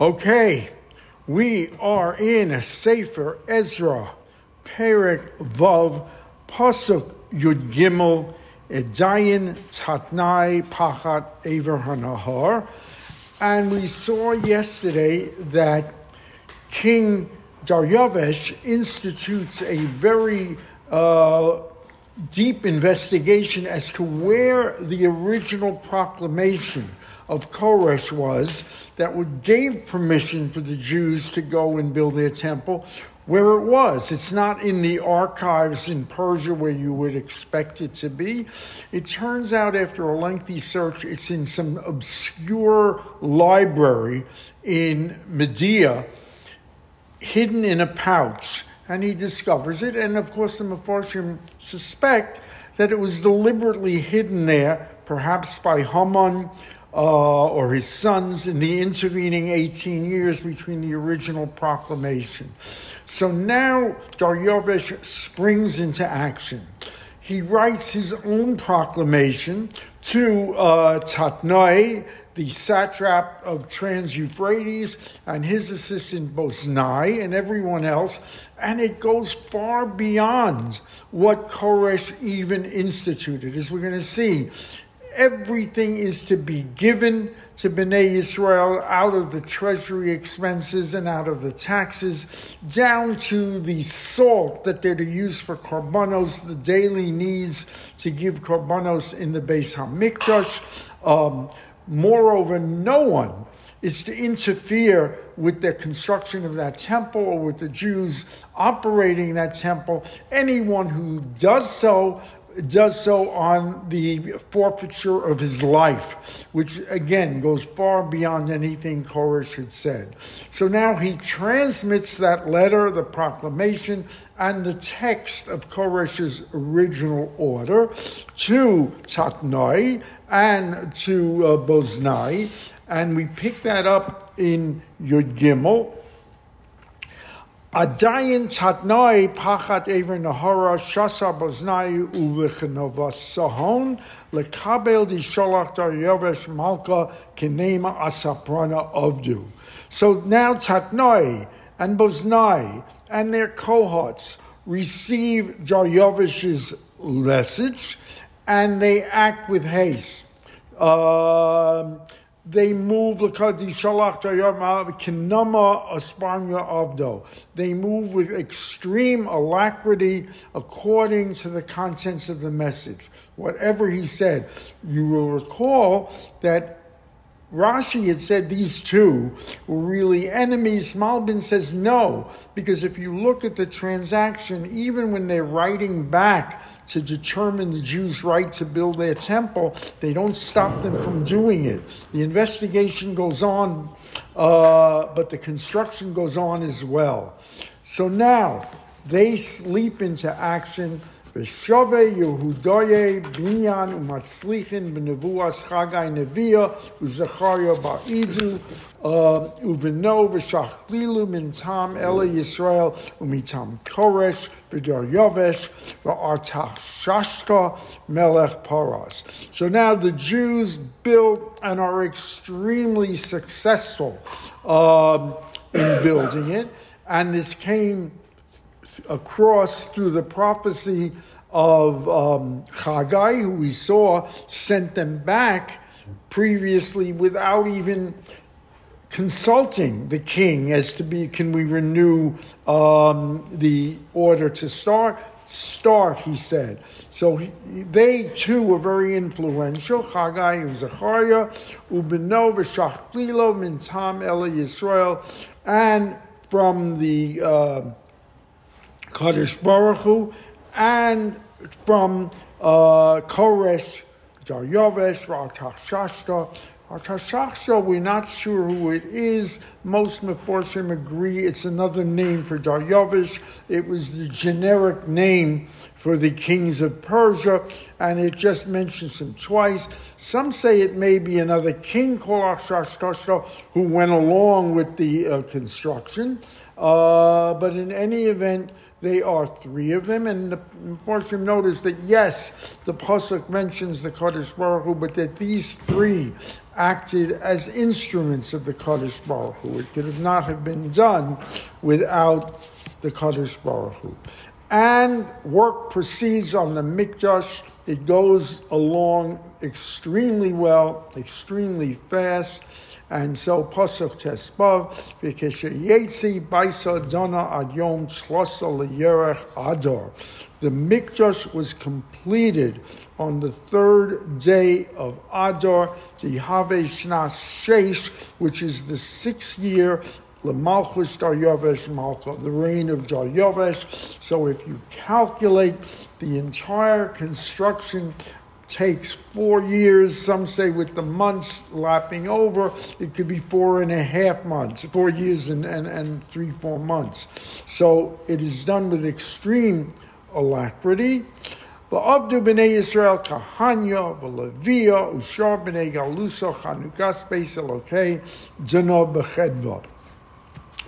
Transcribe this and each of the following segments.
Okay, we are in Sefer Ezra, Perek Vav, Pasuk Yud Gimel, Edayin Tatnai Pachat Ever Hanahar. And we saw yesterday that King Daryavesh institutes a very uh, deep investigation as to where the original proclamation of Koresh was that gave permission for the Jews to go and build their temple, where it was. It's not in the archives in Persia where you would expect it to be. It turns out, after a lengthy search, it's in some obscure library in Media, hidden in a pouch. And he discovers it, and of course, the Mepharshim suspect that it was deliberately hidden there, perhaps by Haman uh, or his sons in the intervening 18 years between the original proclamation. So now Daryavesh springs into action. He writes his own proclamation to uh, Tatnai, the satrap of Trans Euphrates, and his assistant Boznai, and everyone else, and it goes far beyond what Koresh even instituted, as we're going to see everything is to be given to Bnei Israel out of the treasury expenses and out of the taxes, down to the salt that they're to use for korbanos, the daily needs to give korbanos in the Beis Hamikdash. Um, moreover, no one is to interfere with the construction of that temple or with the Jews operating that temple. Anyone who does so does so on the forfeiture of his life, which again goes far beyond anything Koresh had said. So now he transmits that letter, the proclamation, and the text of Koresh's original order to Tatnai and to uh, Boznai, and we pick that up in Yud Gimel. Tatnai pachat ever nahara shasa boznai uvechenova sahon lekabel di sholach daryovesh malka kenema asaprana avdu. So now tatnai and boznai and their cohorts receive Daryovesh's message and they act with haste. Uh, they move aspanya avdo. They move with extreme alacrity according to the contents of the message. Whatever he said, you will recall that Rashi had said these two were really enemies. Malbim says no, because if you look at the transaction, even when they're writing back to determine the Jews' right to build their temple, they don't stop them from doing it. The investigation goes on, uh, but the construction goes on as well. So now they leap into action. V'shavei Yehudoye binyan umatzlichin b'nevuas Chagai Nevia uZacharia ba'idu v'shachlilu min tam ela Yisrael umitam Koresh v'Daryavesh v'artachshashka melech paras. So now the Jews built and are extremely successful um, in building it, and this came across through the prophecy of um, who we saw sent them back previously without even consulting the king as to be can we renew um, the order to start start he said so he, they too were very influential Haggai and Zechariah Ubeno v'shachlilo min tam Ela Yisrael and from the uh, Kadosh Baruch Hu, and from uh, Koresh, Artashashta. Artashashta, we're not sure who it is. Most Meforshim agree it's another name for Daryavish. It was the generic name for the kings of Persia, and it just mentions him twice. Some say it may be another king called Ashashtoshto who went along with the uh, construction, uh, but in any event, they are three of them, and the Mepharshim notice that yes, the pasuk mentions the Kadosh Baruch Hu, but that these three acted as instruments of the Kadosh Baruch Hu. It could have not have been done without the Kadosh Baruch Hu. And work proceeds on the Mikdash. It goes along extremely well, extremely fast. And so Pasuk Tes Vav, V'kesheyetzi Baisa Dona Ad Yom Shlosa L'Yerech. The Mikdash was completed on the third day of Adar, the Have Shnas Sheish, which is the sixth year Lamalchus Daryavesh Malka, the reign of Daryavesh. So if you calculate the entire construction takes four years. Some say with the months lapping over, it could be four and a half months, four years and, and, and three, four months. So it is done with extreme alacrity. V'avdu b'nei Yisrael kahanya v'levia ushar b'nei elokei b'chedva.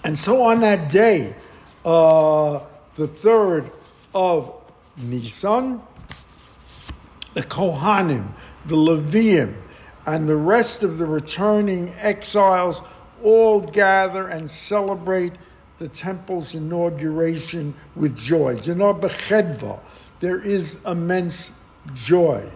And so on that day, uh, the third of Nisan, the Kohanim, the Levium, and the rest of the returning exiles all gather and celebrate the temple's inauguration with joy. There is immense joy.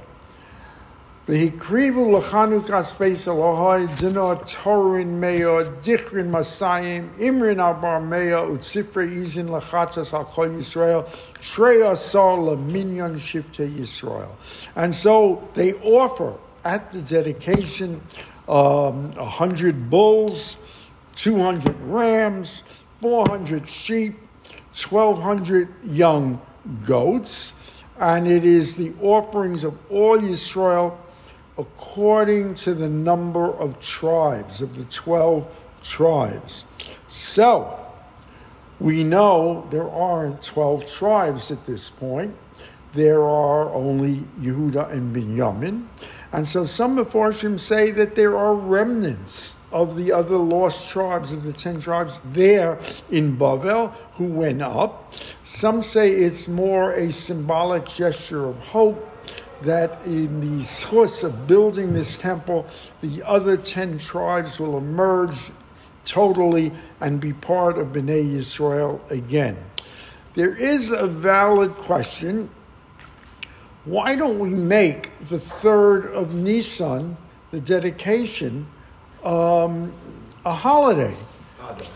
V'hikrivu l'chanukas beis Elohai dino torin meo dichrin masayim imrin abar meo utzifre izin l'chatzas al kol Yisrael treya sol leminyan shifte Yisrael. And so they offer at the dedication um, 100 bulls, 200 rams, 400 sheep, 1,200 young goats, and it is the offerings of all Yisrael according to the number of tribes, of the 12 tribes. So, we know there aren't 12 tribes at this point. There are only Yehuda and Binyamin. And so some Mepharshim say that there are remnants of the other lost tribes of the 10 tribes there in Bavel who went up. Some say it's more a symbolic gesture of hope that in the source of building this temple, the other 10 tribes will emerge totally and be part of Bnei Yisrael again. There is a valid question. Why don't we make the third of Nisan, the dedication, um, a holiday? Adar.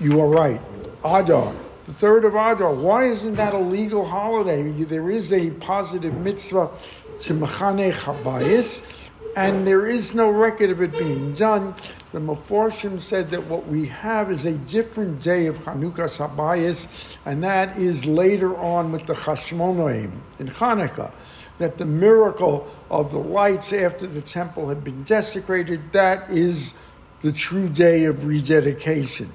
You are right. Adar the third of Adar. Why isn't that a legal holiday? There is a positive mitzvah to Machane Chabayis, and there is no record of it being done. The Meforshim said that what we have is a different day of Chanukah Sabayis, and that is later on with the Chashmonaim in Hanukkah. That the miracle of the lights after the temple had been desecrated, that is the true day of rededication.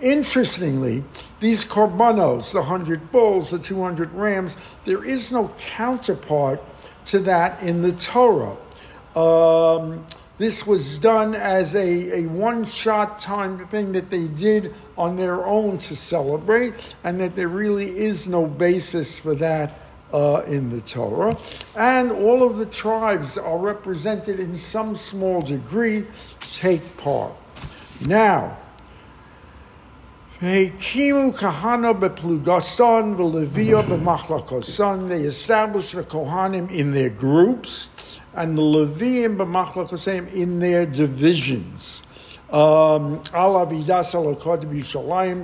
Interestingly, these korbanos, the 100 bulls, the 200 rams, there is no counterpart to that in the Torah. Um, this was done as a, a one shot time thing that they did on their own to celebrate, and that there really is no basis for that uh, in the Torah. And all of the tribes are represented in some small degree, take part. Now, They established the Kohanim in their groups and the b'machlakosim in their divisions. Um,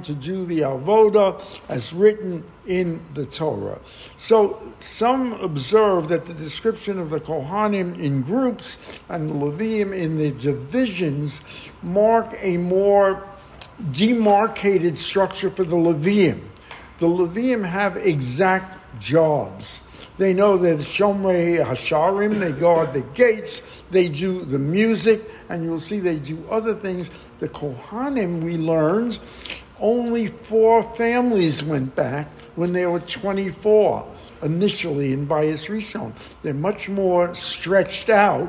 to do the avoda as written in the Torah. So some observe that the description of the Kohanim in groups and the Leviim in the divisions mark a more demarcated structure for the Levium. The Levium have exact jobs. They know they're the Shomrei Hasharim, they guard the gates, they do the music, and you'll see they do other things. The Kohanim, we learned, only four families went back when there were 24 initially in Bayis Rishon. They're much more stretched out.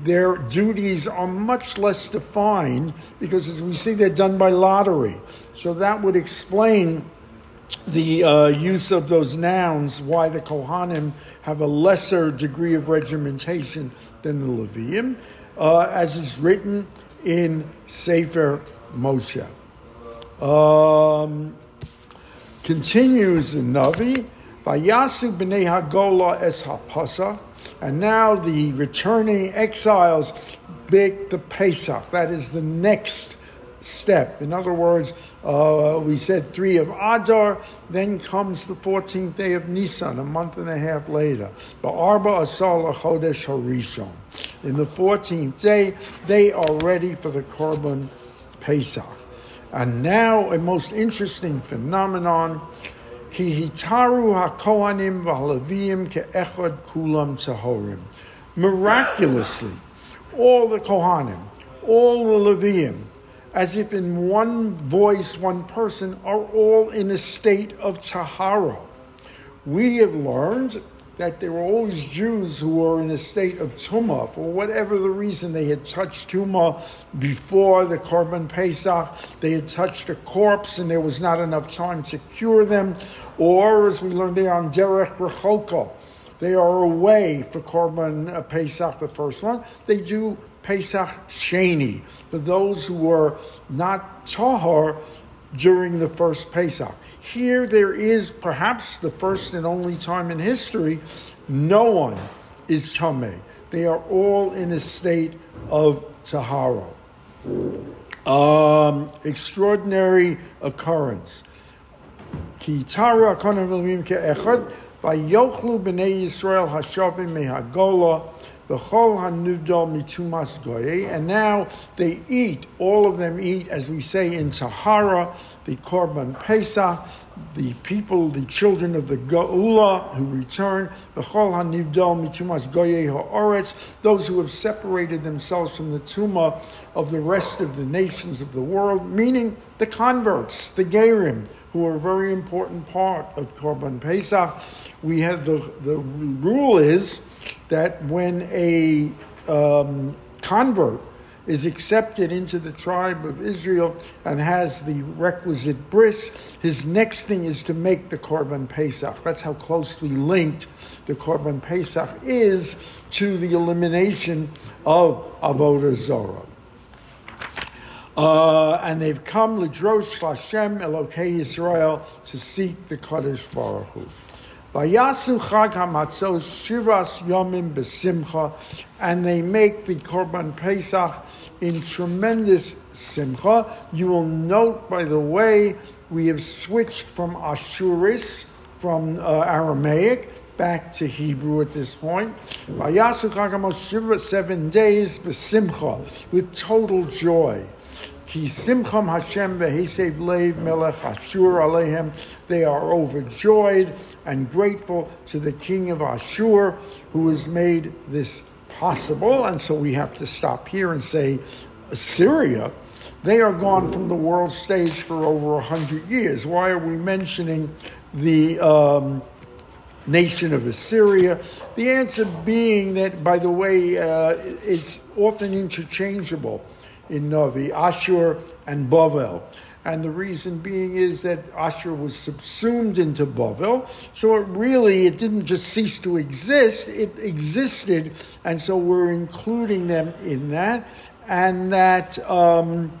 Their duties are much less defined because, as we see, they're done by lottery. So that would explain the uh, use of those nouns, why the Kohanim have a lesser degree of regimentation than the Levium, uh, as is written in Sefer Moshe. Um, continues the Navi, Vayasu b'nei Hagola es hapasa, and now the returning exiles bake the Pesach. That is the next step. In other words, uh, we said three of Adar, then comes the 14th day of Nisan, a month and a half later. Ba'arba asal chodesh harishon. In the 14th day, they are ready for the Korban Pesach. And now a most interesting phenomenon. Ki hitaru hakohanim v'halavim ke'echad kulam tahorim. Miraculously, all the Kohanim, all the Levium, as if in one voice, one person, are all in a state of tahara. We have learned that there were always Jews who were in a state of tumah for whatever the reason. They had touched tumah before the Korban Pesach. They had touched a corpse and there was not enough time to cure them. Or, as we learned there on Derech Rechoka, they are away for Korban uh, Pesach, the first one. They do Pesach Sheni for those who were not Tahar during the first Pesach. Here there is perhaps the first and only time in history no one is Tameh. They are all in a state of Tahara. Um, extraordinary occurrence. Ki Tara Ke'echad Vayochlu B'nei Yisrael Hashavim Mehagola and now they eat, all of them eat, as we say in Tahara, the Korban Pesach, the people, the children of the Geula who return, the Chol HaNivdal Mitumas Goye Ha'oretz, those who have separated themselves from the Tuma of the rest of the nations of the world, meaning the converts, the Gerim, who are a very important part of Korban Pesach. We have the, the rule is that when a um, convert is accepted into the tribe of Israel and has the requisite bris, his next thing is to make the Korban Pesach. That's how closely linked the Korban Pesach is to the elimination of Avodah Zorah. Uh, and they've come, Ladrosh Lashem Elokei Israel, to seek the Kadosh Baruch Hu. Vayasu Chag HaMatzos Shivas Yomim Besimcha, and they make the Korban Pesach in tremendous simcha. You will note, by the way, we have switched from Ashuris, from uh, Aramaic, back to Hebrew at this point. Vayasu Chag HaMatzos seven days Besimcha, with total joy. Ki simcham Hashem ve'hesev leiv melech Ashur alehem. They are overjoyed and grateful to the king of Ashur who has made this possible. And so we have to stop here and say, Assyria, they are gone from the world stage for over a hundred years. Why are we mentioning the um, nation of Assyria? The answer being that, by the way, uh, it's often interchangeable in Navi, Ashur and Bavel. And the reason being is that Ashur was subsumed into Bavel. So it really, it didn't just cease to exist, it existed. And so we're including them in that. And that um,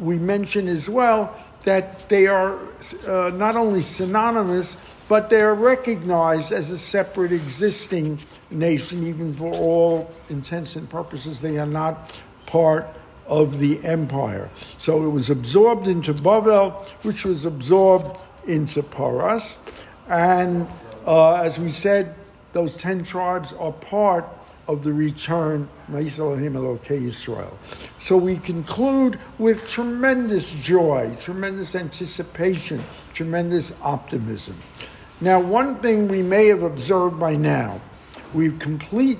we mention as well that they are uh, not only synonymous, but they are recognized as a separate existing nation, even for all intents and purposes. They are not part of the empire. So it was absorbed into Bavel, which was absorbed into Paras. And uh, as we said, those 10 tribes are part of the return, Israel. So we conclude with tremendous joy, tremendous anticipation, tremendous optimism. Now, one thing we may have observed by now, we've complete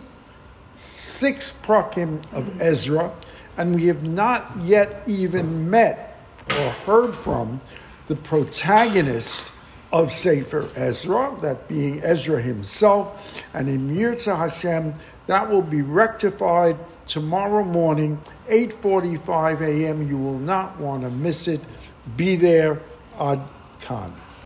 six prakim of Ezra, and we have not yet even met or heard from the protagonist of Sefer Ezra, that being Ezra himself, and in Yirtzeh Hashem, that will be rectified tomorrow morning, 8.45 a.m. You will not want to miss it. Be there, Ad.